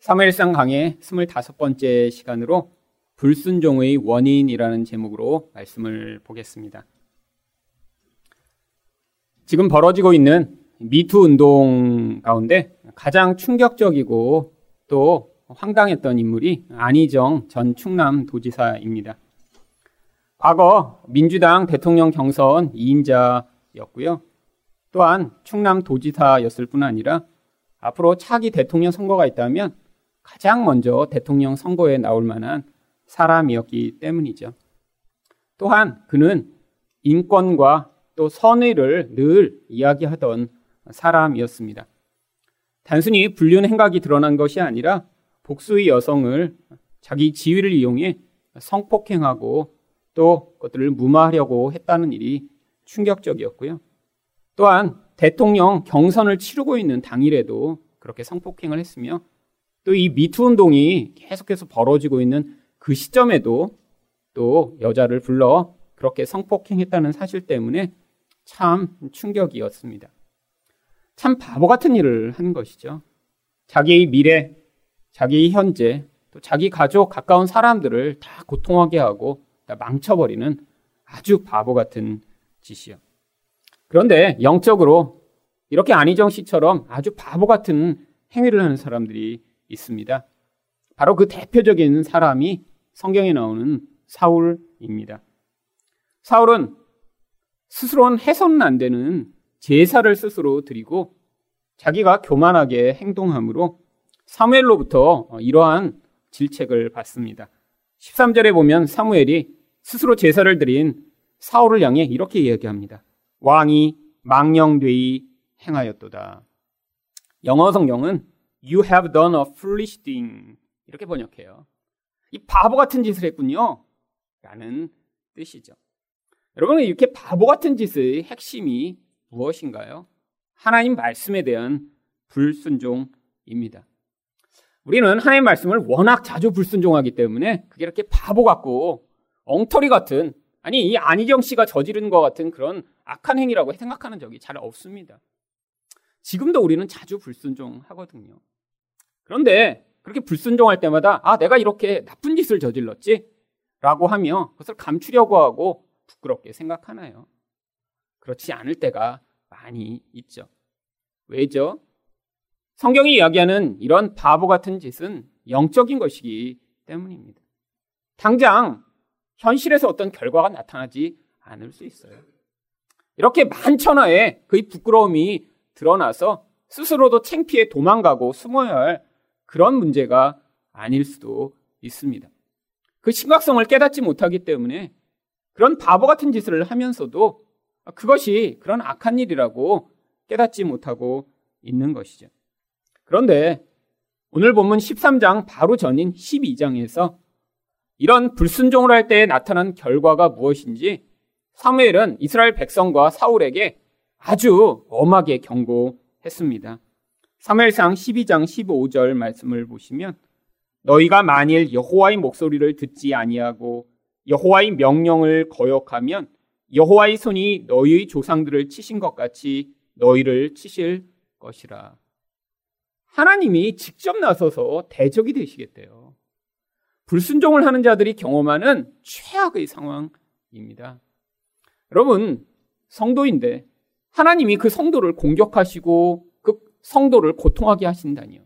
사무엘상 강의 25번째 시간으로 불순종의 원인이라는 제목으로 말씀을 보겠습니다. 지금 벌어지고 있는 미투 운동 가운데 가장 충격적이고 또 황당했던 인물이 안희정 전 충남 도지사입니다. 과거 민주당 대통령 경선 2인자였고요. 또한 충남 도지사였을 뿐 아니라 앞으로 차기 대통령 선거가 있다면 가장 먼저 대통령 선거에 나올 만한 사람이었기 때문이죠. 또한 그는 인권과 또 선의를 늘 이야기하던 사람이었습니다. 단순히 불륜 행각이 드러난 것이 아니라 복수의 여성을 자기 지위를 이용해 성폭행하고 또 그것들을 무마하려고 했다는 일이 충격적이었고요. 또한 대통령 경선을 치르고 있는 당일에도 그렇게 성폭행을 했으며 또 이 미투 운동이 계속해서 벌어지고 있는 그 시점에도 또 여자를 불러 그렇게 성폭행했다는 사실 때문에 참 충격이었습니다. 참 바보 같은 일을 하는 것이죠. 자기의 미래, 자기의 현재, 또 자기 가족, 가까운 사람들을 다 고통하게 하고 다 망쳐버리는 아주 바보 같은 짓이요. 그런데 영적으로 이렇게 안희정 씨처럼 아주 바보 같은 행위를 하는 사람들이 있습니다. 바로 그 대표적인 사람이 성경에 나오는 사울입니다. 사울은 스스로는 해서는 안 되는 제사를 스스로 드리고 자기가 교만하게 행동함으로 사무엘로부터 이러한 질책을 받습니다. 13절에 보면 사무엘이 스스로 제사를 드린 사울을 향해 이렇게 이야기합니다. 왕이 망령되이 행하였도다. 영어 성경은 You have done a foolish thing. 이렇게 번역해요. 이 바보 같은 짓을 했군요. 라는 뜻이죠. 여러분, 이렇게 바보 같은 짓의 핵심이 무엇인가요? 하나님 말씀에 대한 불순종입니다. 우리는 하나님 말씀을 워낙 자주 불순종하기 때문에 그게 이렇게 바보 같고 엉터리 같은 아니 이 안희정 씨가 저지른 것 같은 그런 악한 행위라고 생각하는 적이 잘 없습니다. 지금도 우리는 자주 불순종하거든요. 그런데 그렇게 불순종할 때마다 아 내가 이렇게 나쁜 짓을 저질렀지 라고 하며 그것을 감추려고 하고 부끄럽게 생각하나요? 그렇지 않을 때가 많이 있죠. 왜죠? 성경이 이야기하는 이런 바보 같은 짓은 영적인 것이기 때문입니다. 당장 현실에서 어떤 결과가 나타나지 않을 수 있어요. 이렇게 만천하에 그의 부끄러움이 드러나서 스스로도 창피해 도망가고 숨어야 할 그런 문제가 아닐 수도 있습니다. 그 심각성을 깨닫지 못하기 때문에 그런 바보 같은 짓을 하면서도 그것이 그런 악한 일이라고 깨닫지 못하고 있는 것이죠. 그런데 오늘 본문 13장 바로 전인 12장에서 이런 불순종을 할때 나타난 결과가 무엇인지 사무엘은 이스라엘 백성과 사울에게 아주 엄하게 경고했습니다. 사무엘상 12장 15절 말씀을 보시면 너희가 만일 여호와의 목소리를 듣지 아니하고 여호와의 명령을 거역하면 여호와의 손이 너희의 조상들을 치신 것 같이 너희를 치실 것이라. 하나님이 직접 나서서 대적이 되시겠대요. 불순종을 하는 자들이 경험하는 최악의 상황입니다. 여러분, 성도인데 하나님이 그 성도를 공격하시고 그 성도를 고통하게 하신다니요.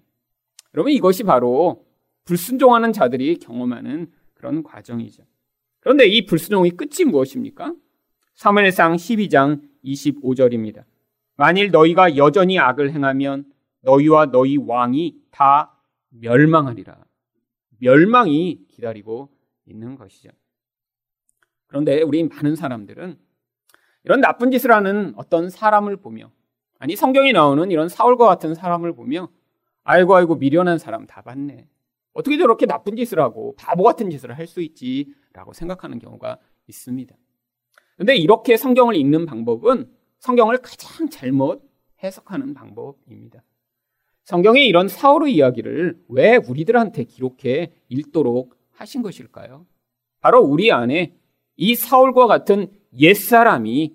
여러분, 이것이 바로 불순종하는 자들이 경험하는 그런 과정이죠. 그런데 이 불순종의 끝이 무엇입니까? 사무엘상 12장 25절입니다. 만일 너희가 여전히 악을 행하면 너희와 너희 왕이 다 멸망하리라. 멸망이 기다리고 있는 것이죠. 그런데 우리 많은 사람들은 이런 나쁜 짓을 하는 어떤 사람을 보며 아니 성경에 나오는 이런 사울과 같은 사람을 보며 아이고 아이고 미련한 사람 다 봤네. 어떻게 저렇게 나쁜 짓을 하고 바보 같은 짓을 할 수 있지라고 생각하는 경우가 있습니다. 그런데 이렇게 성경을 읽는 방법은 성경을 가장 잘못 해석하는 방법입니다. 성경에 이런 사울의 이야기를 왜 우리들한테 기록해 읽도록 하신 것일까요? 바로 우리 안에 이 사울과 같은 옛사람이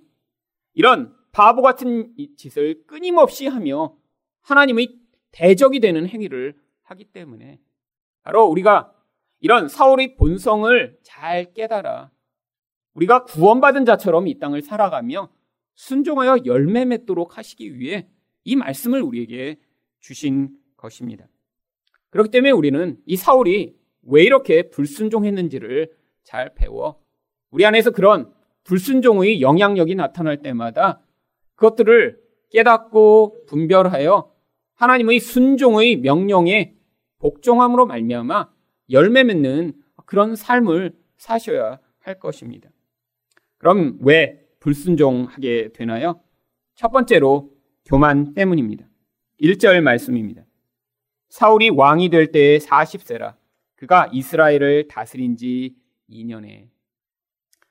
이런 바보 같은 짓을 끊임없이 하며 하나님의 대적이 되는 행위를 하기 때문에 바로 우리가 이런 사울의 본성을 잘 깨달아 우리가 구원받은 자처럼 이 땅을 살아가며 순종하여 열매 맺도록 하시기 위해 이 말씀을 우리에게 주신 것입니다. 그렇기 때문에 우리는 이 사울이 왜 이렇게 불순종했는지를 잘 배워 우리 안에서 그런 불순종의 영향력이 나타날 때마다 그것들을 깨닫고 분별하여 하나님의 순종의 명령에 복종함으로 말미암아 열매 맺는 그런 삶을 사셔야 할 것입니다. 그럼 왜 불순종하게 되나요? 첫 번째로 교만 때문입니다. 1절 말씀입니다. 사울이 왕이 될 때에 40세라 그가 이스라엘을 다스린 지 2년에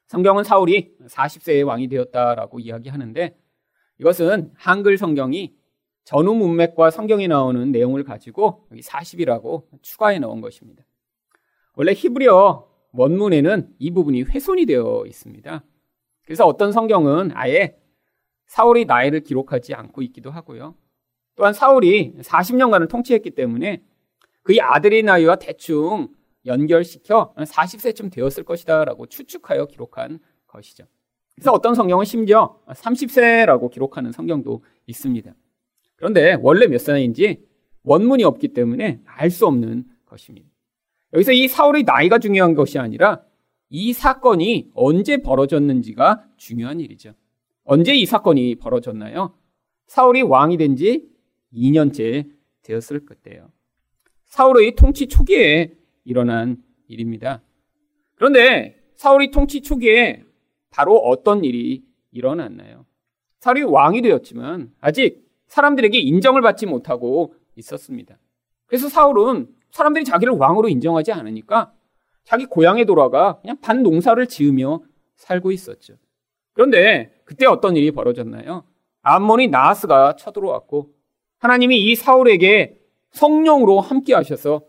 성경은 사울이 40세에 왕이 되었다라고 이야기하는데 이것은 한글 성경이 전후 문맥과 성경에 나오는 내용을 가지고 여기 40이라고 추가해 넣은 것입니다. 원래 히브리어 원문에는 이 부분이 훼손이 되어 있습니다. 그래서 어떤 성경은 아예 사울이 나이를 기록하지 않고 있기도 하고요. 또한 사울이 40년간을 통치했기 때문에 그의 아들의 나이와 대충 연결시켜 40세쯤 되었을 것이다 라고 추측하여 기록한 것이죠. 그래서 어떤 성경은 심지어 30세라고 기록하는 성경도 있습니다. 그런데 원래 몇 살인지 원문이 없기 때문에 알 수 없는 것입니다. 여기서 이 사울의 나이가 중요한 것이 아니라 이 사건이 언제 벌어졌는지가 중요한 일이죠. 언제 이 사건이 벌어졌나요? 사울이 왕이 된 지 2년째 되었을 그때요. 사울의 통치 초기에 일어난 일입니다. 그런데 사울이 통치 초기에 바로 어떤 일이 일어났나요? 사울이 왕이 되었지만 아직 사람들에게 인정을 받지 못하고 있었습니다. 그래서 사울은 사람들이 자기를 왕으로 인정하지 않으니까 자기 고향에 돌아가 그냥 반 농사를 지으며 살고 있었죠. 그런데 그때 어떤 일이 벌어졌나요? 암몬이 나하스가 쳐들어왔고 하나님이 이 사울에게 성령으로 함께 하셔서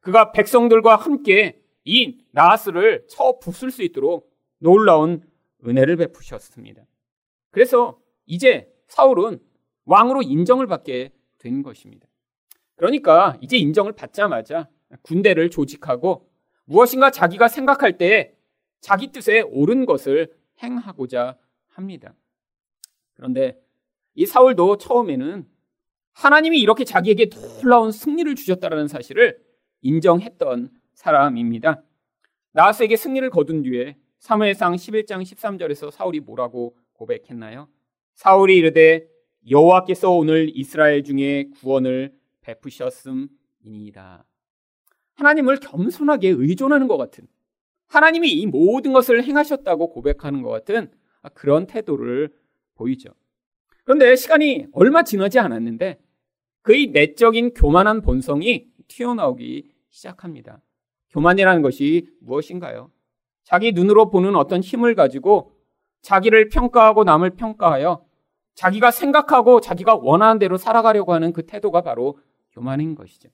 그가 백성들과 함께 이 나하스를 쳐 부술 수 있도록 놀라운 은혜를 베푸셨습니다. 그래서 이제 사울은 왕으로 인정을 받게 된 것입니다. 그러니까 이제 인정을 받자마자 군대를 조직하고 무엇인가 자기가 생각할 때 자기 뜻에 옳은 것을 행하고자 합니다. 그런데 이 사울도 처음에는 하나님이 이렇게 자기에게 놀라운 승리를 주셨다는 사실을 인정했던 사람입니다. 나하스에게 승리를 거둔 뒤에 사무엘상 11장 13절에서 사울이 뭐라고 고백했나요? 사울이 이르되 여호와께서 오늘 이스라엘 중에 구원을 베푸셨음이니이다. 하나님을 겸손하게 의존하는 것 같은 하나님이 이 모든 것을 행하셨다고 고백하는 것 같은 그런 태도를 보이죠. 그런데 시간이 얼마 지나지 않았는데 그의 내적인 교만한 본성이 튀어나오기 시작합니다. 교만이라는 것이 무엇인가요? 자기 눈으로 보는 어떤 힘을 가지고 자기를 평가하고 남을 평가하여 자기가 생각하고 자기가 원하는 대로 살아가려고 하는 그 태도가 바로 교만인 것이죠.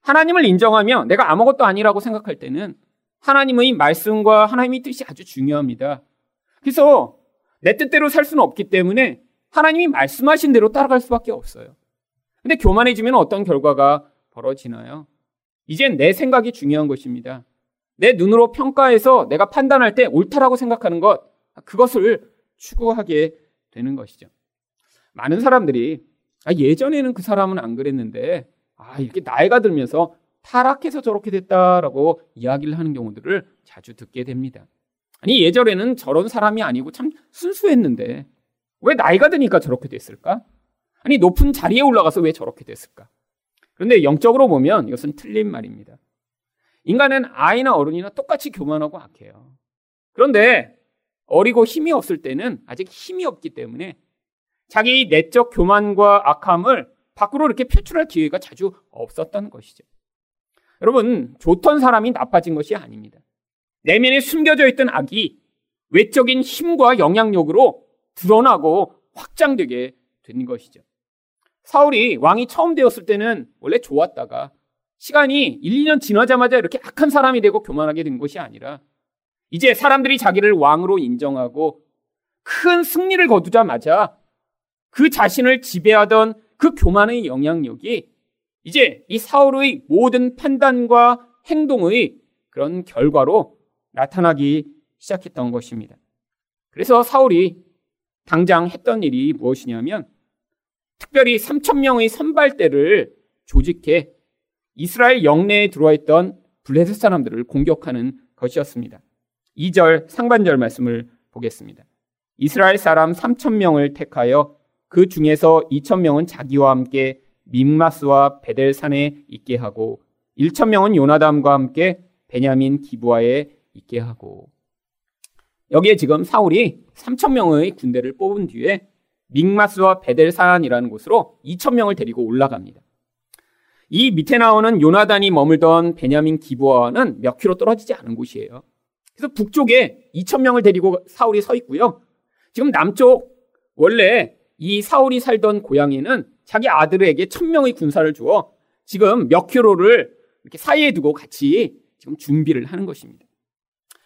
하나님을 인정하며 내가 아무것도 아니라고 생각할 때는 하나님의 말씀과 하나님의 뜻이 아주 중요합니다. 그래서 내 뜻대로 살 수는 없기 때문에 하나님이 말씀하신 대로 따라갈 수밖에 없어요. 근데 교만해지면 어떤 결과가 벌어지나요? 이젠 내 생각이 중요한 것입니다. 내 눈으로 평가해서 내가 판단할 때 옳다라고 생각하는 것, 그것을 추구하게 되는 것이죠. 많은 사람들이 아, 예전에는 그 사람은 안 그랬는데 아, 이렇게 나이가 들면서 타락해서 저렇게 됐다라고 이야기를 하는 경우들을 자주 듣게 됩니다. 아니, 예전에는 저런 사람이 아니고 참 순수했는데 왜 나이가 드니까 저렇게 됐을까? 아니, 높은 자리에 올라가서 왜 저렇게 됐을까? 그런데 영적으로 보면 이것은 틀린 말입니다. 인간은 아이나 어른이나 똑같이 교만하고 악해요. 그런데 어리고 힘이 없을 때는 아직 힘이 없기 때문에 자기 내적 교만과 악함을 밖으로 이렇게 표출할 기회가 자주 없었던 것이죠. 여러분, 좋던 사람이 나빠진 것이 아닙니다. 내면에 숨겨져 있던 악이 외적인 힘과 영향력으로 드러나고 확장되게 된 것이죠. 사울이 왕이 처음 되었을 때는 원래 좋았다가 시간이 1, 2년 지나자마자 이렇게 악한 사람이 되고 교만하게 된 것이 아니라 이제 사람들이 자기를 왕으로 인정하고 큰 승리를 거두자마자 그 자신을 지배하던 그 교만의 영향력이 이제 이 사울의 모든 판단과 행동의 그런 결과로 나타나기 시작했던 것입니다. 그래서 사울이 당장 했던 일이 무엇이냐면 특별히 3천 명의 선발대를 조직해 이스라엘 영내에 들어와 있던 블레셋 사람들을 공격하는 것이었습니다. 2절 상반절 말씀을 보겠습니다. 이스라엘 사람 3천 명을 택하여 그 중에서 2천 명은 자기와 함께 민마스와 베델산에 있게 하고 1천 명은 요나담과 함께 베냐민 기부아에 있게 하고 여기에 지금 사울이 3천 명의 군대를 뽑은 뒤에 믹마스와 베델산이라는 곳으로 2천 명을 데리고 올라갑니다. 이 밑에 나오는 요나단이 머물던 베냐민 기부아는 몇 킬로 떨어지지 않은 곳이에요. 그래서 북쪽에 2천 명을 데리고 사울이 서 있고요. 지금 남쪽 원래 이 사울이 살던 고향에는 자기 아들에게 천 명의 군사를 주어 지금 몇 킬로를 이렇게 사이에 두고 같이 지금 준비를 하는 것입니다.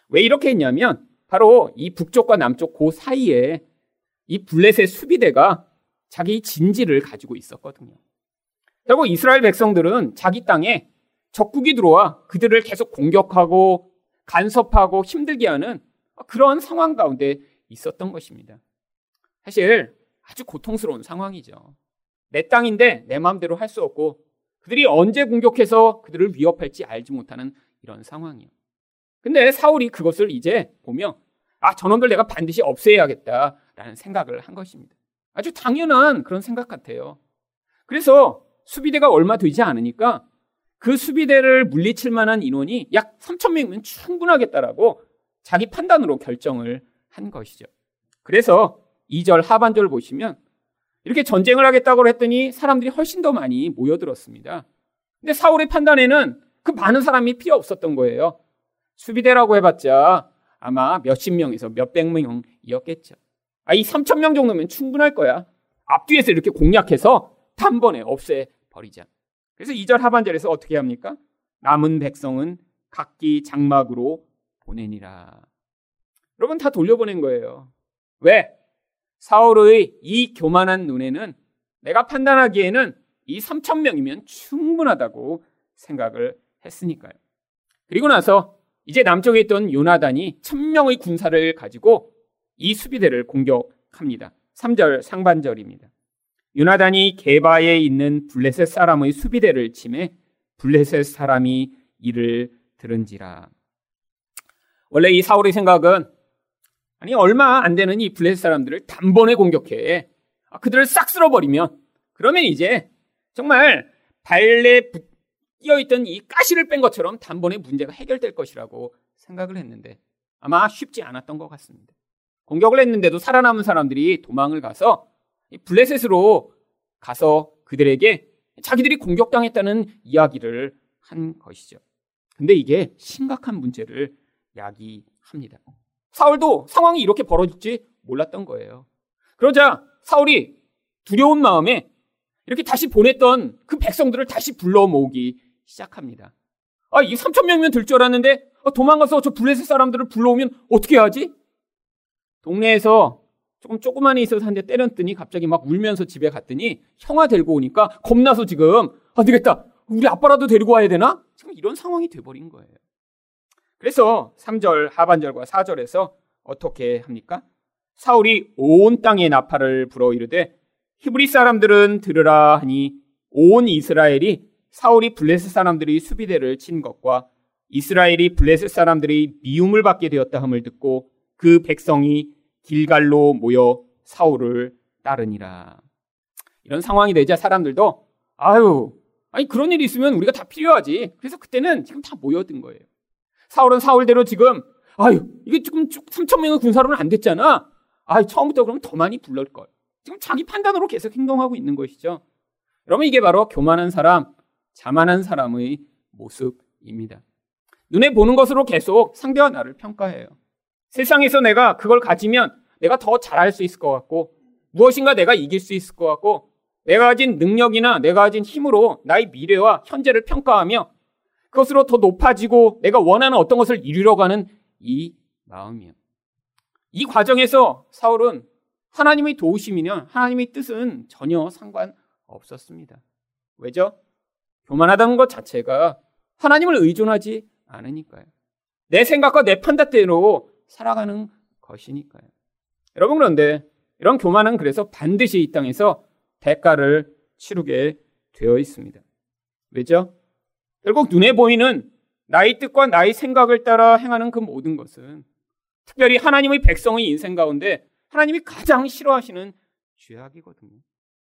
왜 이렇게 했냐면 바로 이 북쪽과 남쪽 그 사이에 이 블렛의 수비대가 자기 진지를 가지고 있었거든요. 그리고 이스라엘 백성들은 자기 땅에 적국이 들어와 그들을 계속 공격하고 간섭하고 힘들게 하는 그런 상황 가운데 있었던 것입니다. 사실 아주 고통스러운 상황이죠. 내 땅인데 내 마음대로 할 수 없고 그들이 언제 공격해서 그들을 위협할지 알지 못하는 이런 상황이요. 근데 사울이 그것을 이제 보며 아, 저놈들 내가 반드시 없애야겠다라는 생각을 한 것입니다. 아주 당연한 그런 생각 같아요. 그래서 수비대가 얼마 되지 않으니까 그 수비대를 물리칠 만한 인원이 약 3천 명이면 충분하겠다라고 자기 판단으로 결정을 한 것이죠. 그래서 2절 하반절 보시면 이렇게 전쟁을 하겠다고 했더니 사람들이 훨씬 더 많이 모여들었습니다. 근데 사울의 판단에는 그 많은 사람이 필요 없었던 거예요. 수비대라고 해봤자 아마 몇십 명에서 몇백 명이었겠죠. 아, 이 3천 명 정도면 충분할 거야. 앞뒤에서 이렇게 공략해서 단번에 없애 버리자. 그래서 2절 하반절에서 어떻게 합니까? 남은 백성은 각기 장막으로 보내니라. 여러분 다 돌려보낸 거예요. 왜? 사울의 이 교만한 눈에는 내가 판단하기에는 이 3천 명이면 충분하다고 생각을 했으니까요. 그리고 나서 이제 남쪽에 있던 요나단이 천 명의 군사를 가지고 이 수비대를 공격합니다. 3절 상반절입니다. 요나단이 게바에 있는 블레셋 사람의 수비대를 침해 블레셋 사람이 이를 들은지라. 원래 이 사울의 생각은 아니 얼마 안 되는 이 블레셋 사람들을 단번에 공격해 아, 그들을 싹 쓸어버리면 그러면 이제 정말 발레 끼어있던 이 가시를 뺀 것처럼 단번에 문제가 해결될 것이라고 생각을 했는데 아마 쉽지 않았던 것 같습니다. 공격을 했는데도 살아남은 사람들이 도망을 가서 블레셋으로 가서 그들에게 자기들이 공격당했다는 이야기를 한 것이죠. 근데 이게 심각한 문제를 야기합니다. 사울도 상황이 이렇게 벌어질지 몰랐던 거예요. 그러자 사울이 두려운 마음에 이렇게 다시 보냈던 그 백성들을 다시 불러 모으기 시작합니다. 아, 이 3천 명이면 될 줄 알았는데 아, 도망가서 저 블레셋 사람들을 불러오면 어떻게 하지? 동네에서 조금 조그만히 있어서 한 대 때렸더니 갑자기 막 울면서 집에 갔더니 형아 데리고 오니까 겁나서 지금 아 되겠다 우리 아빠라도 데리고 와야 되나? 지금 이런 상황이 돼버린 거예요. 그래서 3절 하반절과 4절에서 어떻게 합니까? 사울이 온 땅에 나팔을 불어 이르되 히브리 사람들은 들으라 하니 온 이스라엘이 사울이 블레셋 사람들이 수비대를 친 것과 이스라엘이 블레셋 사람들이 미움을 받게 되었다 함을 듣고 그 백성이 길갈로 모여 사울을 따르니라. 이런 상황이 되자 사람들도 아유, 아니 그런 일이 있으면 우리가 다 필요하지. 그래서 그때는 지금 다 모여든 거예요. 사울은 사울대로 지금 아유, 이게 지금 3천 명의 군사로는 안 됐잖아. 아, 처음부터 그럼 더 많이 불러올 걸. 지금 자기 판단으로 계속 행동하고 있는 것이죠. 여러분 이게 바로 교만한 사람, 자만한 사람의 모습입니다. 눈에 보는 것으로 계속 상대와 나를 평가해요. 세상에서 내가 그걸 가지면 내가 더 잘할 수 있을 것 같고 무엇인가 내가 이길 수 있을 것 같고 내가 가진 능력이나 내가 가진 힘으로 나의 미래와 현재를 평가하며 그것으로 더 높아지고 내가 원하는 어떤 것을 이루려 가는 이 마음이요. 이 과정에서 사울은 하나님의 도우심이냐 하나님의 뜻은 전혀 상관없었습니다. 왜죠? 교만하다는 것 자체가 하나님을 의존하지 않으니까요. 내 생각과 내 판단대로 살아가는 것이니까요. 여러분 그런데 이런 교만은 그래서 반드시 이 땅에서 대가를 치르게 되어 있습니다. 왜죠? 결국 눈에 보이는 나의 뜻과 나의 생각을 따라 행하는 그 모든 것은 특별히 하나님의 백성의 인생 가운데 하나님이 가장 싫어하시는 죄악이거든요.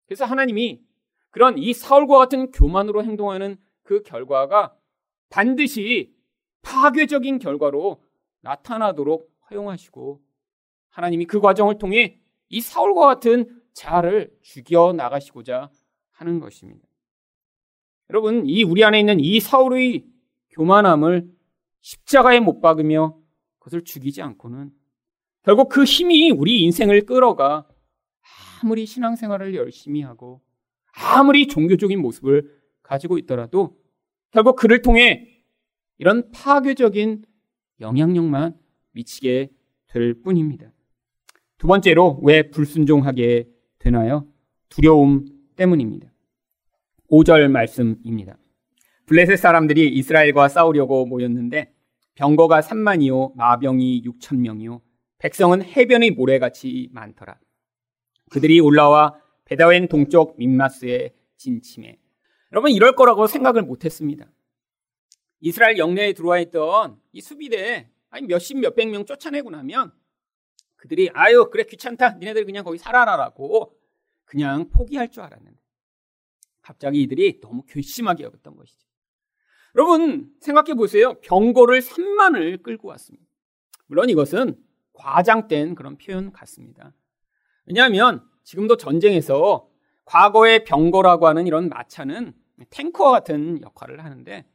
그래서 하나님이 그런 이 사울과 같은 교만으로 행동하는 그 결과가 반드시 파괴적인 결과로 나타나도록 허용하시고 하나님이 그 과정을 통해 이 사울과 같은 자를 죽여 나가시고자 하는 것입니다. 여러분, 이 우리 안에 있는 이 사울의 교만함을 십자가에 못 박으며 그것을 죽이지 않고는 결국 그 힘이 우리 인생을 끌어가 아무리 신앙생활을 열심히 하고 아무리 종교적인 모습을 가지고 있더라도 결국 그를 통해 이런 파괴적인 영향력만 미치게 될 뿐입니다. 두 번째로 왜 불순종하게 되나요? 두려움 때문입니다. 5절 말씀입니다. 블레셋 사람들이 이스라엘과 싸우려고 모였는데 병거가 3만이요 마병이 6천 명이요 백성은 해변의 모래같이 많더라. 그들이 올라와 베다웬 동쪽 민마스에 진침해. 여러분 이럴 거라고 생각을 못했습니다. 이스라엘 영내에 들어와 있던 이 수비대 아니 몇십 몇백 명 쫓아내고 나면 그들이 아유 그래 귀찮다 니네들 그냥 거기 살아라라고 그냥 포기할 줄 알았는데 갑자기 이들이 너무 괘씸하게 여겼던 것이죠. 여러분 생각해 보세요. 병거를 3만을 끌고 왔습니다. 물론 이것은 과장된 그런 표현 같습니다. 왜냐하면 지금도 전쟁에서 과거의 병거라고 하는 이런 마차는 탱커와 같은 역할을 하는데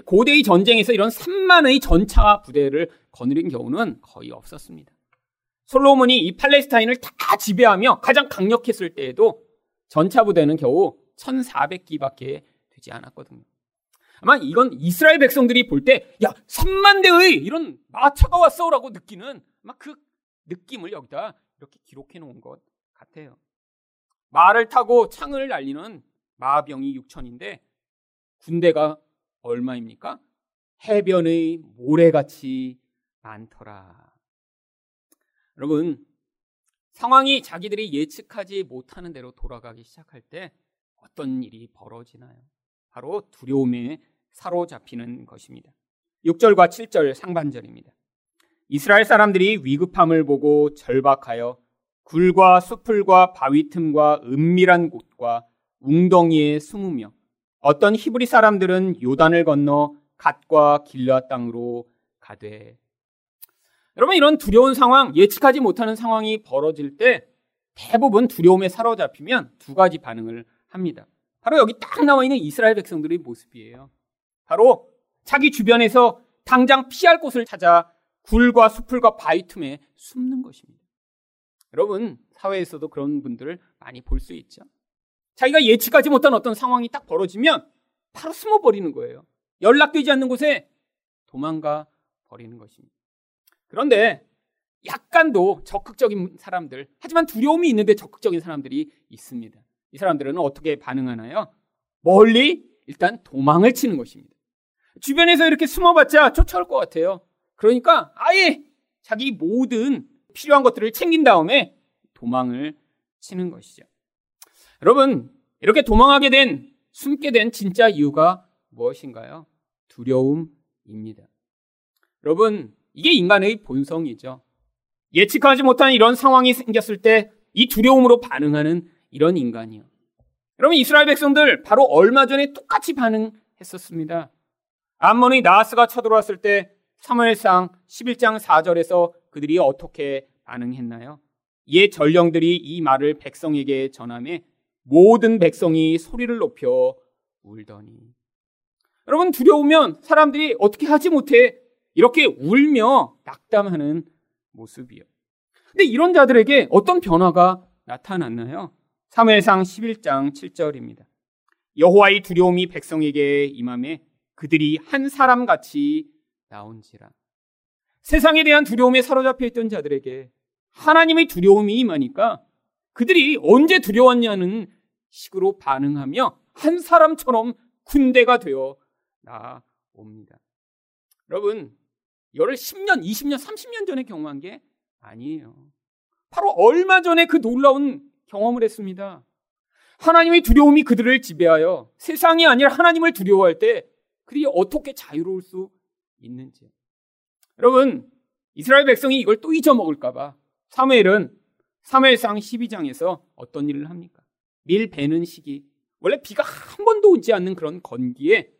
고대의 전쟁에서 이런 3만의 전차 부대를 거느린 경우는 거의 없었습니다. 솔로몬이 이 팔레스타인을 다 지배하며 가장 강력했을 때에도 전차 부대는 겨우 1,400기밖에 되지 않았거든요. 아마 이건 이스라엘 백성들이 볼 때, 야, 3만 대의 이런 마차가 왔어 라고 느끼는 아마 그 느낌을 여기다 이렇게 기록해 놓은 것 같아요. 말을 타고 창을 날리는 마병이 6천인데 군대가 얼마입니까? 해변의 모래같이 많더라. 여러분, 상황이 자기들이 예측하지 못하는 대로 돌아가기 시작할 때 어떤 일이 벌어지나요? 바로 두려움에 사로잡히는 것입니다. 6절과 7절 상반절입니다. 이스라엘 사람들이 위급함을 보고 절박하여 굴과 수풀과 바위 틈과 은밀한 곳과 웅덩이에 숨으며 어떤 히브리 사람들은 요단을 건너 갓과 길라 땅으로 가되 여러분 이런 두려운 상황 예측하지 못하는 상황이 벌어질 때 대부분 두려움에 사로잡히면 두 가지 반응을 합니다. 바로 여기 딱 나와 있는 이스라엘 백성들의 모습이에요. 바로 자기 주변에서 당장 피할 곳을 찾아 굴과 수풀과 바위 틈에 숨는 것입니다. 여러분 사회에서도 그런 분들을 많이 볼 수 있죠. 자기가 예측하지 못한 어떤 상황이 딱 벌어지면 바로 숨어버리는 거예요. 연락되지 않는 곳에 도망가 버리는 것입니다. 그런데 약간도 적극적인 사람들, 하지만 두려움이 있는데 적극적인 사람들이 있습니다. 이 사람들은 어떻게 반응하나요? 멀리 일단 도망을 치는 것입니다. 주변에서 이렇게 숨어봤자 쫓아올 것 같아요. 그러니까 아예 자기 모든 필요한 것들을 챙긴 다음에 도망을 치는 것이죠. 여러분, 이렇게 도망하게 된, 숨게 된 진짜 이유가 무엇인가요? 두려움입니다. 여러분, 이게 인간의 본성이죠. 예측하지 못한 이런 상황이 생겼을 때 이 두려움으로 반응하는 이런 인간이요. 여러분, 이스라엘 백성들 바로 얼마 전에 똑같이 반응했었습니다. 암몬의 나하스가 쳐들어왔을 때 사무엘상 11장 4절에서 그들이 어떻게 반응했나요? 옛 전령들이 이 말을 백성에게 전함에 모든 백성이 소리를 높여 울더니. 여러분, 두려우면 사람들이 어떻게 하지 못해 이렇게 울며 낙담하는 모습이요. 근데 이런 자들에게 어떤 변화가 나타났나요? 3회상 11장 7절입니다. 여호와의 두려움이 백성에게 임함에 그들이 한 사람 같이 나온지라. 세상에 대한 두려움에 사로잡혀 있던 자들에게 하나님의 두려움이 임하니까 그들이 언제 두려웠냐는 식으로 반응하며 한 사람처럼 군대가 되어 나옵니다. 여러분, 이거를 10년, 20년, 30년 전에 경험한 게 아니에요. 바로 얼마 전에 그 놀라운 경험을 했습니다. 하나님의 두려움이 그들을 지배하여 세상이 아니라 하나님을 두려워할 때 그들이 어떻게 자유로울 수 있는지. 여러분, 이스라엘 백성이 이걸 또 잊어먹을까봐 사무엘은 사무엘상 12장에서 어떤 일을 합니까? 밀 베는 시기. 원래 비가 한 번도 오지 않는 그런 건기에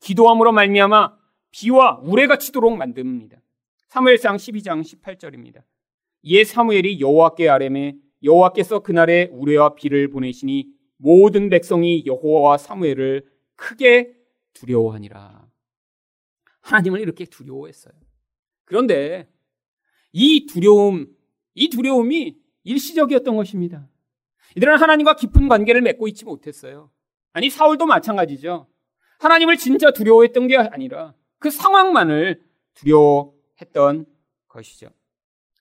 기도함으로 말미암아 비와 우레가 치도록 만듭니다. 사무엘상 12장 18절입니다. 이에 사무엘이 여호와께 아뢰매 여호와께서 그날에 우레와 비를 보내시니 모든 백성이 여호와와 사무엘을 크게 두려워하니라. 하나님을 이렇게 두려워했어요. 그런데 이 두려움, 이 두려움이 일시적이었던 것입니다. 이들은 하나님과 깊은 관계를 맺고 있지 못했어요. 아니, 사울도 마찬가지죠. 하나님을 진짜 두려워했던 게 아니라 그 상황만을 두려워했던 것이죠.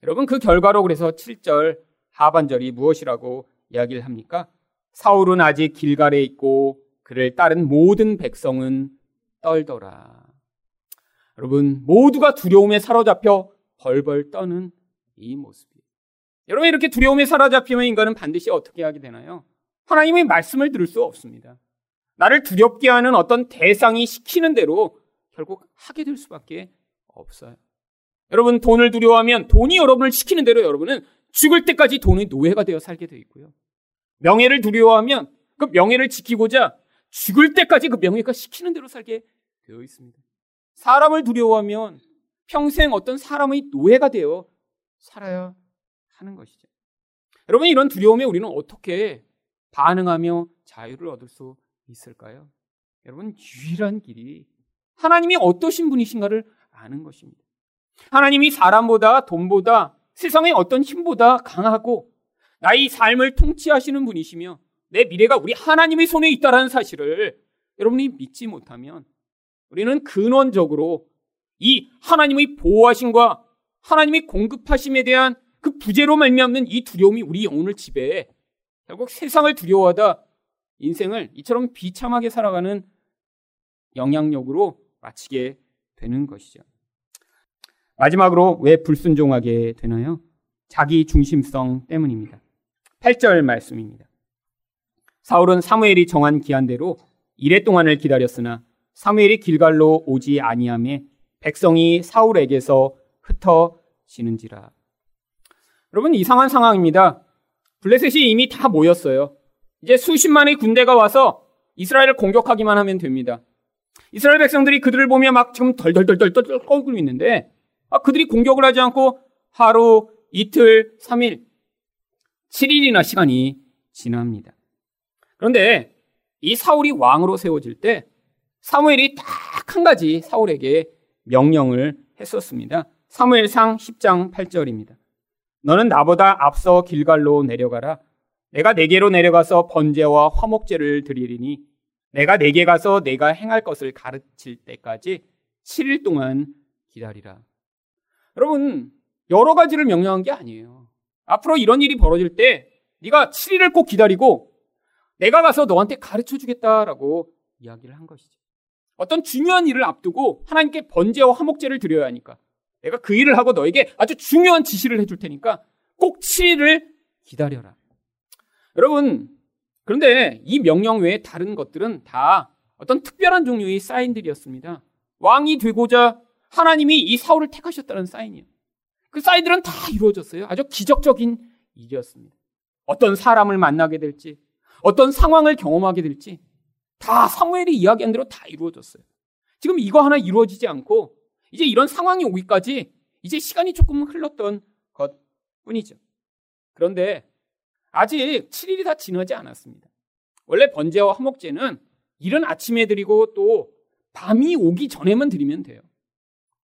여러분, 그 결과로 그래서 7절 하반절이 무엇이라고 이야기를 합니까? 사울은 아직 길갈에 있고 그를 따른 모든 백성은 떨더라. 여러분, 모두가 두려움에 사로잡혀 벌벌 떠는 이 모습이에요. 여러분, 이렇게 두려움에 사로잡히면 인간은 반드시 어떻게 하게 되나요? 하나님의 말씀을 들을 수 없습니다. 나를 두렵게 하는 어떤 대상이 시키는 대로 결국 하게 될 수밖에 없어요. 여러분, 돈을 두려워하면 돈이 여러분을 시키는 대로 여러분은 죽을 때까지 돈의 노예가 되어 살게 되어 있고요. 명예를 두려워하면 그 명예를 지키고자 죽을 때까지 그 명예가 시키는 대로 살게 되어 있습니다. 사람을 두려워하면 평생 어떤 사람의 노예가 되어 살아야 하는 것이죠. 여러분, 이런 두려움에 우리는 어떻게 반응하며 자유를 얻을 수 있을까요? 여러분, 유일한 길이 하나님이 어떠신 분이신가를 아는 것입니다. 하나님이 사람보다 돈보다 세상의 어떤 힘보다 강하고 나의 삶을 통치하시는 분이시며 내 미래가 우리 하나님의 손에 있다라는 사실을 여러분이 믿지 못하면 우리는 근원적으로 이 하나님의 보호하심과 하나님의 공급하심에 대한 그 부재로 말미암는 이 두려움이 우리 영혼을 지배해 결국 세상을 두려워하다 인생을 이처럼 비참하게 살아가는 영향력으로 마치게 되는 것이죠. 마지막으로 왜 불순종하게 되나요? 자기 중심성 때문입니다. 8절 말씀입니다. 사울은 사무엘이 정한 기한대로 이래 동안을 기다렸으나 사무엘이 길갈로 오지 아니함에 백성이 사울에게서 흩어지는지라. 여러분 이상한 상황입니다. 블레셋이 이미 다 모였어요. 이제 수십만의 군대가 와서 이스라엘을 공격하기만 하면 됩니다. 이스라엘 백성들이 그들을 보며 막 지금 덜덜덜덜 떨고 있는데 아, 그들이 공격을 하지 않고 하루, 이틀, 3일, 7일이나 시간이 지납니다. 그런데 이 사울이 왕으로 세워질 때 사무엘이 딱 한 가지 사울에게 명령을 했었습니다. 사무엘상 10장 8절입니다. 너는 나보다 앞서 길갈로 내려가라. 내가 내게로 내려가서 번제와 화목제를 드리리니 내가 내게 가서 내가 행할 것을 가르칠 때까지 7일 동안 기다리라. 여러분, 여러 가지를 명령한 게 아니에요. 앞으로 이런 일이 벌어질 때 네가 7일을 꼭 기다리고 내가 가서 너한테 가르쳐 주겠다라고 이야기를 한 것이죠. 어떤 중요한 일을 앞두고 하나님께 번제와 화목제를 드려야 하니까 내가 그 일을 하고 너에게 아주 중요한 지시를 해줄 테니까 꼭 7일을 기다려라. 여러분, 그런데 이 명령 외에 다른 것들은 다 어떤 특별한 종류의 사인들이었습니다. 왕이 되고자 하나님이 이 사울을 택하셨다는 사인이에요. 그 사인들은 다 이루어졌어요. 아주 기적적인 일이었습니다. 어떤 사람을 만나게 될지, 어떤 상황을 경험하게 될지, 다 사무엘이 이야기한 대로 다 이루어졌어요. 지금 이거 하나 이루어지지 않고, 이제 이런 상황이 오기까지 이제 시간이 조금 흘렀던 것 뿐이죠. 그런데 아직 7일이 다 지나지 않았습니다. 원래 번제와 화목제는 이른 아침에 드리고 또 밤이 오기 전에만 드리면 돼요.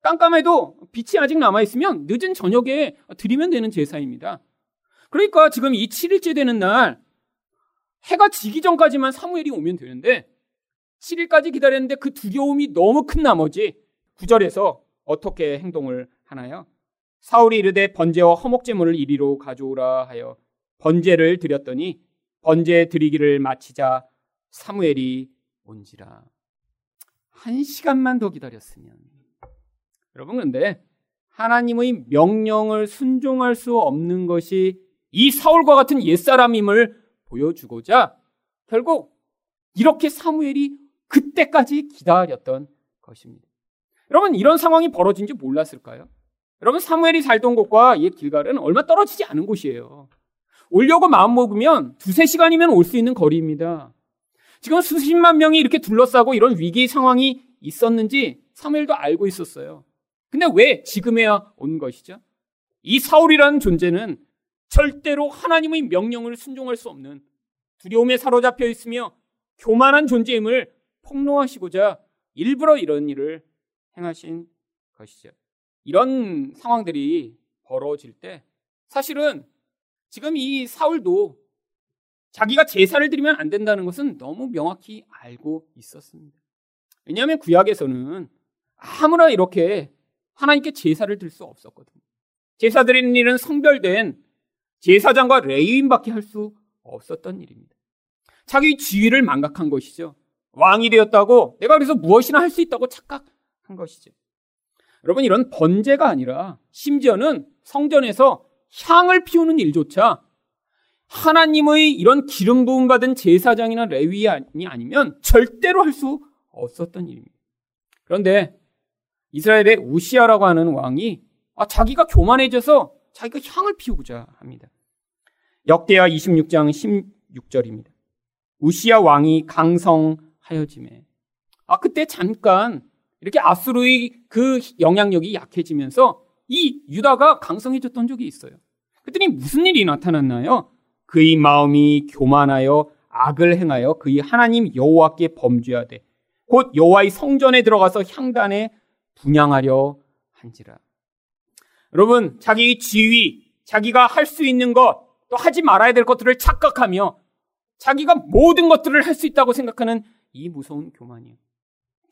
깜깜해도 빛이 아직 남아있으면 늦은 저녁에 드리면 되는 제사입니다. 그러니까 지금 이 7일째 되는 날 해가 지기 전까지만 사무엘이 오면 되는데 7일까지 기다렸는데 그 두려움이 너무 큰 나머지 구절에서 어떻게 행동을 하나요? 사울이 이르되 번제와 허목제물을 이리로 가져오라 하여 번제를 드렸더니 번제 드리기를 마치자 사무엘이 온지라. 한 시간만 더 기다렸으면. 여러분, 그런데 하나님의 명령을 순종할 수 없는 것이 이 사울과 같은 옛사람임을 보여주고자 결국 이렇게 사무엘이 그때까지 기다렸던 것입니다. 여러분, 이런 상황이 벌어진 지 몰랐을까요? 여러분, 사무엘이 살던 곳과 옛 길갈은 얼마 떨어지지 않은 곳이에요. 오려고 마음 먹으면 두세 시간이면 올 수 있는 거리입니다. 지금 수십만 명이 이렇게 둘러싸고 이런 위기 상황이 있었는지 사무엘도 알고 있었어요. 근데 왜 지금에야 온 것이죠? 이 사울이라는 존재는 절대로 하나님의 명령을 순종할 수 없는 두려움에 사로잡혀 있으며 교만한 존재임을 폭로하시고자 일부러 이런 일을 행하신 것이죠. 이런 상황들이 벌어질 때 사실은 지금 이 사울도 자기가 제사를 드리면 안 된다는 것은 너무 명확히 알고 있었습니다. 왜냐하면 구약에서는 아무나 이렇게 하나님께 제사를 드릴 수 없었거든요. 제사 드리는 일은 성별된 제사장과 레위인밖에 할 수 없었던 일입니다. 자기 지위를 망각한 것이죠. 왕이 되었다고 내가 그래서 무엇이나 할 수 있다고 착각 한 것이죠. 여러분 이런 번제가 아니라 심지어는 성전에서 향을 피우는 일조차 하나님의 이런 기름 부음 받은 제사장이나 레위안이 아니면 절대로 할 수 없었던 일입니다. 그런데 이스라엘의 우시아라고 하는 왕이 아, 자기가 교만해져서 자기가 향을 피우고자 합니다. 역대하 26장 16절입니다. 우시아 왕이 강성하여짐에 아 그때 잠깐 이렇게 아수르의 그 영향력이 약해지면서 이 유다가 강성해졌던 적이 있어요. 그랬더니 무슨 일이 나타났나요? 그의 마음이 교만하여 악을 행하여 그의 하나님 여호와께 범죄하되 곧 여호와의 성전에 들어가서 향단에 분양하려 한지라. 여러분, 자기 지위, 자기가 할 수 있는 것, 또 하지 말아야 될 것들을 착각하며 자기가 모든 것들을 할 수 있다고 생각하는 이 무서운 교만이에요.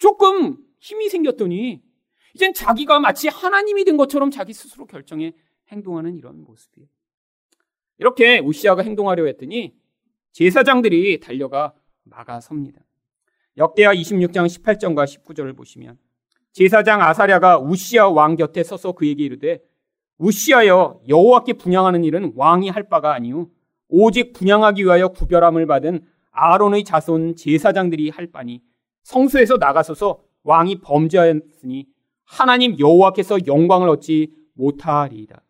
조금 힘이 생겼더니 이젠 자기가 마치 하나님이 된 것처럼 자기 스스로 결정해 행동하는 이런 모습이에요. 이렇게 우시아가 행동하려 했더니 제사장들이 달려가 막아섭니다. 역대하 26장 18절과 19절을 보시면 제사장 아사랴가 우시아 왕 곁에 서서 그에게 이르되 우시아여 여호와께 분양하는 일은 왕이 할 바가 아니요 오직 분양하기 위하여 구별함을 받은 아론의 자손 제사장들이 할 바니 성수에서 나가서서 왕이 범죄하였으니 하나님 여호와께서 영광을 얻지 못하리이다.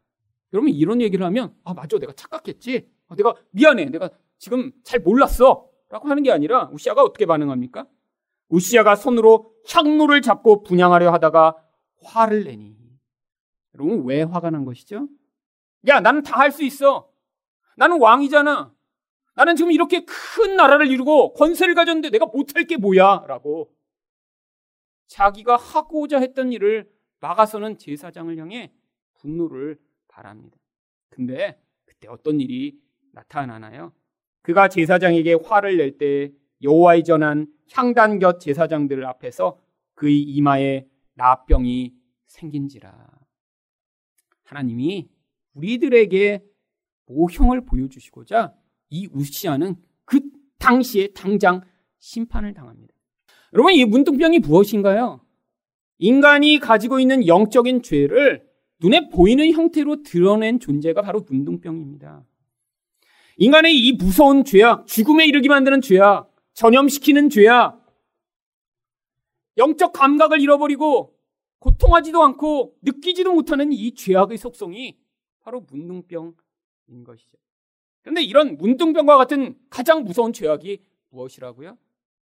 여러분 이런 얘기를 하면 아 맞아 내가 착각했지. 아, 내가 미안해. 내가 지금 잘 몰랐어. 라고 하는 게 아니라 우시아가 어떻게 반응합니까? 우시아가 손으로 향로를 잡고 분양하려 하다가 화를 내니. 여러분 왜 화가 난 것이죠? 야 나는 다 할 수 있어. 나는 왕이잖아. 나는 지금 이렇게 큰 나라를 이루고 권세를 가졌는데 내가 못할 게 뭐야? 라고 자기가 하고자 했던 일을 막아서는 제사장을 향해 분노를 바랍니다. 근데 그때 어떤 일이 나타나나요? 그가 제사장에게 화를 낼 때 여호와의 전한 향단 곁 제사장들 앞에서 그의 이마에 나병이 생긴지라. 하나님이 우리들에게 모형을 보여주시고자 이 우시아는 그 당시에 당장 심판을 당합니다. 여러분, 이 문둥병이 무엇인가요? 인간이 가지고 있는 영적인 죄를 눈에 보이는 형태로 드러낸 존재가 바로 문둥병입니다. 인간의 이 무서운 죄악, 죽음에 이르게 만드는 죄악, 전염시키는 죄악, 영적 감각을 잃어버리고 고통하지도 않고 느끼지도 못하는 이 죄악의 속성이 바로 문둥병인 것이죠. 그런데 이런 문둥병과 같은 가장 무서운 죄악이 무엇이라고요?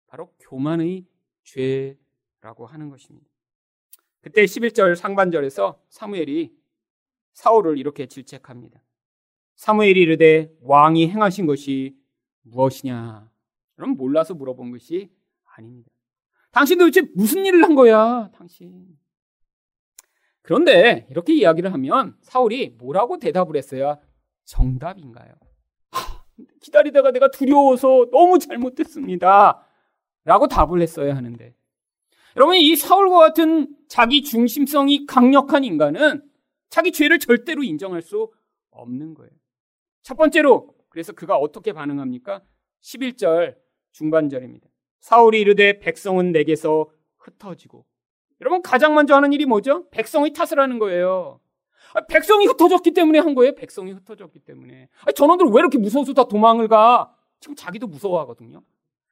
바로 교만의 죄라고 하는 것입니다. 그때 11절 상반절에서 사무엘이 사울을 이렇게 질책합니다. 사무엘이 이르되 왕이 행하신 것이 무엇이냐? 그럼 몰라서 물어본 것이 아닙니다. 당신 도대체 무슨 일을 한 거야, 당신? 그런데 이렇게 이야기를 하면 사울이 뭐라고 대답을 했어야 정답인가요? 하, 기다리다가 내가 두려워서 너무 잘못했습니다. 라고 답을 했어야 하는데. 여러분, 이 사울과 같은 자기 중심성이 강력한 인간은 자기 죄를 절대로 인정할 수 없는 거예요. 첫 번째로, 그래서 그가 어떻게 반응합니까? 11절 중반절입니다. 사울이 이르되 백성은 내게서 흩어지고. 여러분 가장 먼저 하는 일이 뭐죠? 백성의 탓을 하는 거예요. 아, 백성이 흩어졌기 때문에 한 거예요. 백성이 흩어졌기 때문에. 아, 저놈들 왜 이렇게 무서워서 다 도망을 가? 지금 자기도 무서워하거든요.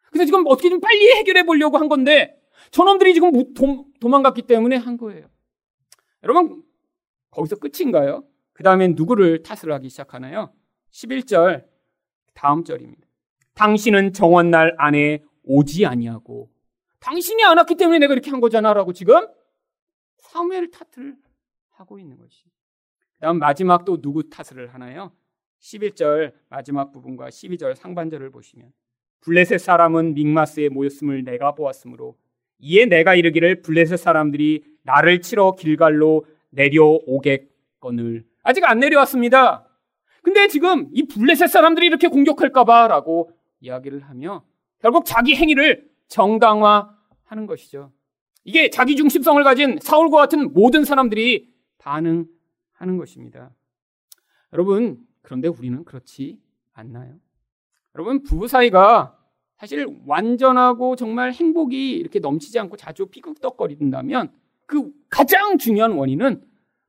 그래서 지금 어떻게 좀 빨리 해결해 보려고 한 건데 저놈들이 지금 도, 도망갔기 때문에 한 거예요. 여러분 거기서 끝인가요? 그 다음엔 누구를 탓을 하기 시작하나요? 11절 다음 절입니다. 당신은 정원날 안에 오지 아니하고 당신이 안 왔기 때문에 내가 이렇게 한 거잖아라고 지금 사무엘 탓을 하고 있는 것이. 다음 마지막 또 누구 탓을 하나요? 11절 마지막 부분과 12절 상반절을 보시면 블레셋 사람은 믹마스에 모였음을 내가 보았으므로 이에 내가 이르기를 블레셋 사람들이 나를 치러 길갈로 내려오겠거늘 아직 안 내려왔습니다. 근데 지금 이 블레셋 사람들이 이렇게 공격할까봐라고 이야기를 하며 결국 자기 행위를 정당화하는 것이죠. 이게 자기 중심성을 가진 사울과 같은 모든 사람들이 반응 하는 것입니다. 여러분, 그런데 우리는 그렇지 않나요? 여러분, 부부 사이가 사실 완전하고 정말 행복이 이렇게 넘치지 않고 자주 삐걱떡거린다면 그 가장 중요한 원인은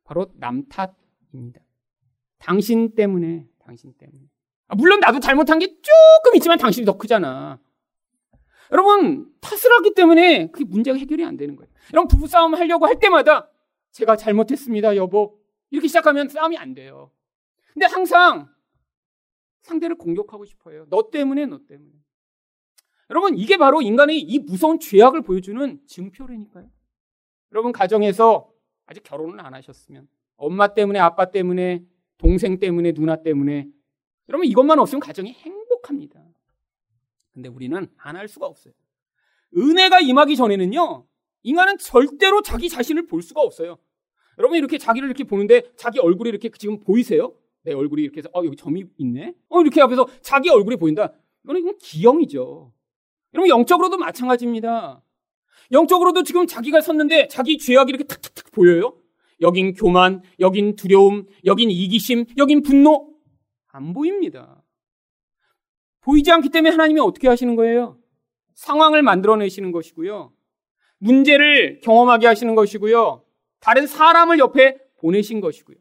바로 남 탓입니다. 당신 때문에, 당신 때문에. 아, 물론 나도 잘못한 게 조금 있지만 당신이 더 크잖아. 여러분, 탓을 하기 때문에 그 문제가 해결이 안 되는 거예요. 여러분, 부부싸움 하려고 할 때마다 제가 잘못했습니다, 여보. 이렇게 시작하면 싸움이 안 돼요. 근데 항상 상대를 공격하고 싶어요. 너 때문에, 너 때문에. 여러분, 이게 바로 인간의 이 무서운 죄악을 보여주는 증표라니까요. 여러분, 가정에서 아직 결혼을 안 하셨으면 엄마 때문에, 아빠 때문에, 동생 때문에, 누나 때문에 여러분, 이것만 없으면 가정이 행복합니다. 근데 우리는 안 할 수가 없어요. 은혜가 임하기 전에는요, 인간은 절대로 자기 자신을 볼 수가 없어요. 여러분 이렇게 자기를 이렇게 보는데 자기 얼굴이 이렇게 지금 보이세요? 내 얼굴이 이렇게 해서 어 여기 점이 있네. 어 이렇게 앞에서 자기 얼굴이 보인다. 이거는 이건 기형이죠. 여러분 영적으로도 마찬가지입니다. 영적으로도 지금 자기가 섰는데 자기 죄악이 이렇게 탁탁탁 보여요. 여긴 교만, 여긴 두려움, 여긴 이기심, 여긴 분노 안 보입니다. 보이지 않기 때문에 하나님이 어떻게 하시는 거예요? 상황을 만들어내시는 것이고요. 문제를 경험하게 하시는 것이고요. 다른 사람을 옆에 보내신 것이고요.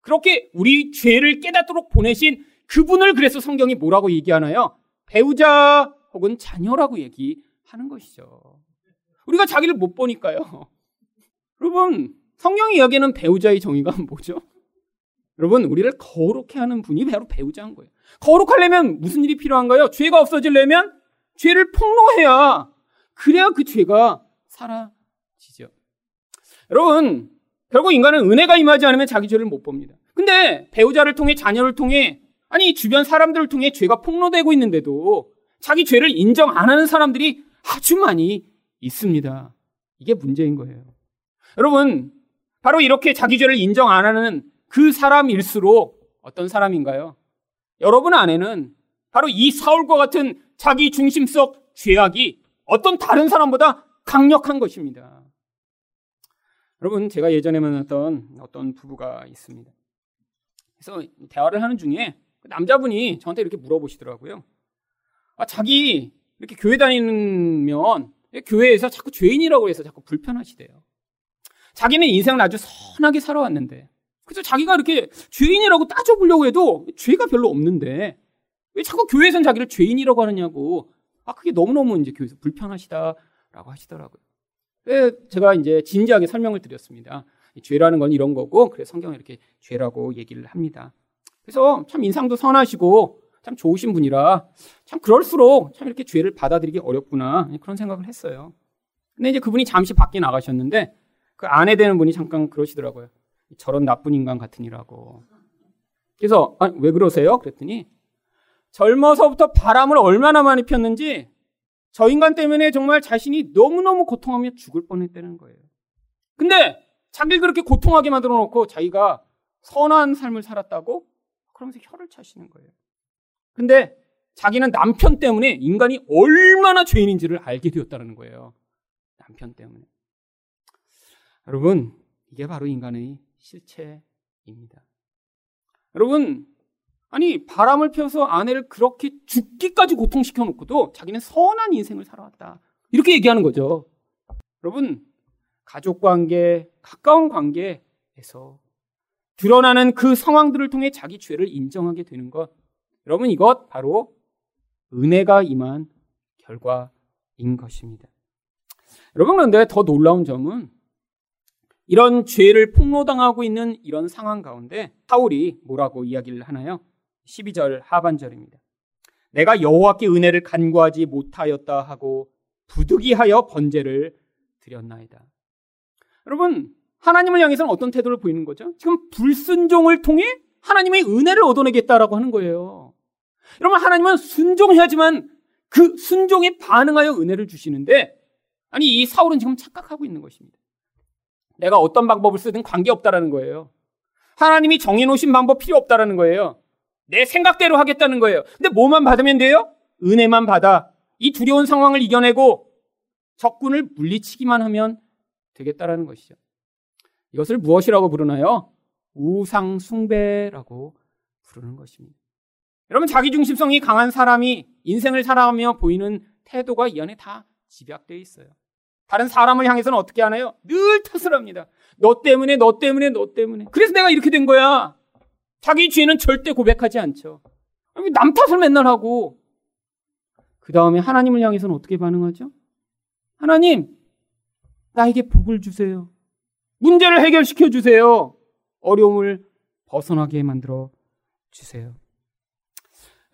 그렇게 우리 죄를 깨닫도록 보내신 그분을 그래서 성경이 뭐라고 얘기하나요? 배우자 혹은 자녀라고 얘기하는 것이죠. 우리가 자기를 못 보니까요. 여러분, 성경이 이야기하는 배우자의 정의가 뭐죠? 여러분, 우리를 거룩해 하는 분이 바로 배우자인 거예요. 거룩하려면 무슨 일이 필요한가요? 죄가 없어지려면 죄를 폭로해야 그래야 그 죄가 사라지죠. 여러분, 결국 인간은 은혜가 임하지 않으면 자기 죄를 못 봅니다. 근데 배우자를 통해 자녀를 통해 아니 주변 사람들을 통해 죄가 폭로되고 있는데도 자기 죄를 인정 안 하는 사람들이 아주 많이 있습니다. 이게 문제인 거예요. 여러분, 바로 이렇게 자기 죄를 인정 안 하는 그 사람일수록 어떤 사람인가요? 여러분 안에는 바로 이 사울과 같은 자기 중심적 죄악이 어떤 다른 사람보다 강력한 것입니다. 여러분, 제가 예전에 만났던 어떤 부부가 있습니다. 그래서 대화를 하는 중에 그 남자분이 저한테 이렇게 물어보시더라고요. 아, 자기 이렇게 교회 다니면 교회에서 자꾸 죄인이라고 해서 자꾸 불편하시대요. 자기는 인생을 아주 선하게 살아왔는데 그래서 자기가 이렇게 죄인이라고 따져보려고 해도 죄가 별로 없는데 왜 자꾸 교회에선 자기를 죄인이라고 하느냐고 아 그게 너무너무 이제 교회에서 불편하시다라고 하시더라고요. 제가 이제 진지하게 설명을 드렸습니다. 죄라는 건 이런 거고 그래서 성경에 이렇게 죄라고 얘기를 합니다. 그래서 참 인상도 선하시고 참 좋으신 분이라 참 그럴수록 참 이렇게 죄를 받아들이기 어렵구나 그런 생각을 했어요. 근데 이제 그분이 잠시 밖에 나가셨는데 그 아내 되는 분이 잠깐 그러시더라고요. 저런 나쁜 인간 같으니라고. 그래서 아, 왜 그러세요? 그랬더니 젊어서부터 바람을 얼마나 많이 폈는지 저 인간 때문에 정말 자신이 너무너무 고통하며 죽을 뻔했다는 거예요. 근데 자기를 그렇게 고통하게 만들어 놓고 자기가 선한 삶을 살았다고 그러면서 혀를 차시는 거예요. 근데 자기는 남편 때문에 인간이 얼마나 죄인인지를 알게 되었다는 거예요. 남편 때문에. 여러분, 이게 바로 인간의 실체입니다. 여러분, 아니, 바람을 펴서 아내를 그렇게 죽기까지 고통시켜 놓고도 자기는 선한 인생을 살아왔다. 이렇게 얘기하는 거죠. 여러분, 가족 관계, 가까운 관계에서 드러나는 그 상황들을 통해 자기 죄를 인정하게 되는 것. 여러분, 이것 바로 은혜가 임한 결과인 것입니다. 여러분, 그런데 더 놀라운 점은 이런 죄를 폭로당하고 있는 이런 상황 가운데 사울이 뭐라고 이야기를 하나요? 12절 하반절입니다. 내가 여호와께 은혜를 간구하지 못하였다 하고 부득이하여 번제를 드렸나이다. 여러분, 하나님을 향해서는 어떤 태도를 보이는 거죠? 지금 불순종을 통해 하나님의 은혜를 얻어내겠다라고 하는 거예요. 여러분, 하나님은 순종해야지만 그 순종에 반응하여 은혜를 주시는데, 아니, 이 사울은 지금 착각하고 있는 것입니다. 내가 어떤 방법을 쓰든 관계없다라는 거예요. 하나님이 정해놓으신 방법 필요 없다라는 거예요. 내 생각대로 하겠다는 거예요. 근데 뭐만 받으면 돼요? 은혜만 받아. 이 두려운 상황을 이겨내고 적군을 물리치기만 하면 되겠다라는 것이죠. 이것을 무엇이라고 부르나요? 우상숭배라고 부르는 것입니다. 여러분, 자기중심성이 강한 사람이 인생을 살아가며 보이는 태도가 이 안에 다 집약되어 있어요. 다른 사람을 향해서는 어떻게 하나요? 늘 탓을 합니다. 너 때문에, 너 때문에, 너 때문에. 그래서 내가 이렇게 된 거야. 자기 죄는 절대 고백하지 않죠. 남 탓을 맨날 하고. 그 다음에 하나님을 향해서는 어떻게 반응하죠? 하나님, 나에게 복을 주세요. 문제를 해결시켜 주세요. 어려움을 벗어나게 만들어 주세요.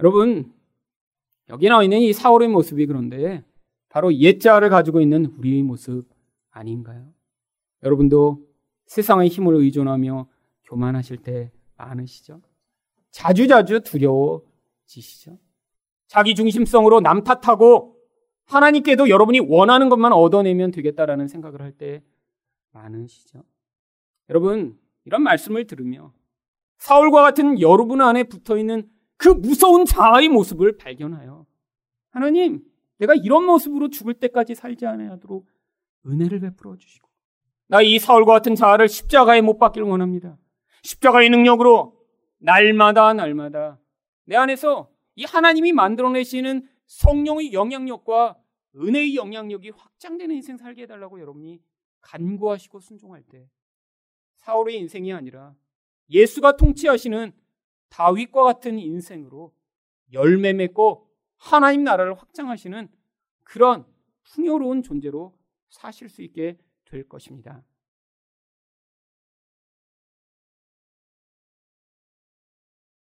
여러분, 여기 나와 있는 이 사울의 모습이 그런데 바로 옛자를 가지고 있는 우리의 모습 아닌가요? 여러분도 세상의 힘을 의존하며 교만하실 때 많으시죠? 자주자주 두려워지시죠? 자기 중심성으로 남 탓하고 하나님께도 여러분이 원하는 것만 얻어내면 되겠다라는 생각을 할 때 많으시죠? 여러분, 이런 말씀을 들으며 사울과 같은 여러분 안에 붙어 있는 그 무서운 자아의 모습을 발견하여 하나님, 내가 이런 모습으로 죽을 때까지 살지 않아도록 은혜를 베풀어 주시고 나 이 사울과 같은 자아를 십자가에 못 박기를 원합니다. 십자가의 능력으로 날마다 날마다 내 안에서 이 하나님이 만들어내시는 성령의 영향력과 은혜의 영향력이 확장되는 인생 살게 해달라고 여러분이 간구하시고 순종할 때 사울의 인생이 아니라 예수가 통치하시는 다윗과 같은 인생으로 열매 맺고 하나님 나라를 확장하시는 그런 풍요로운 존재로 사실 수 있게 될 것입니다.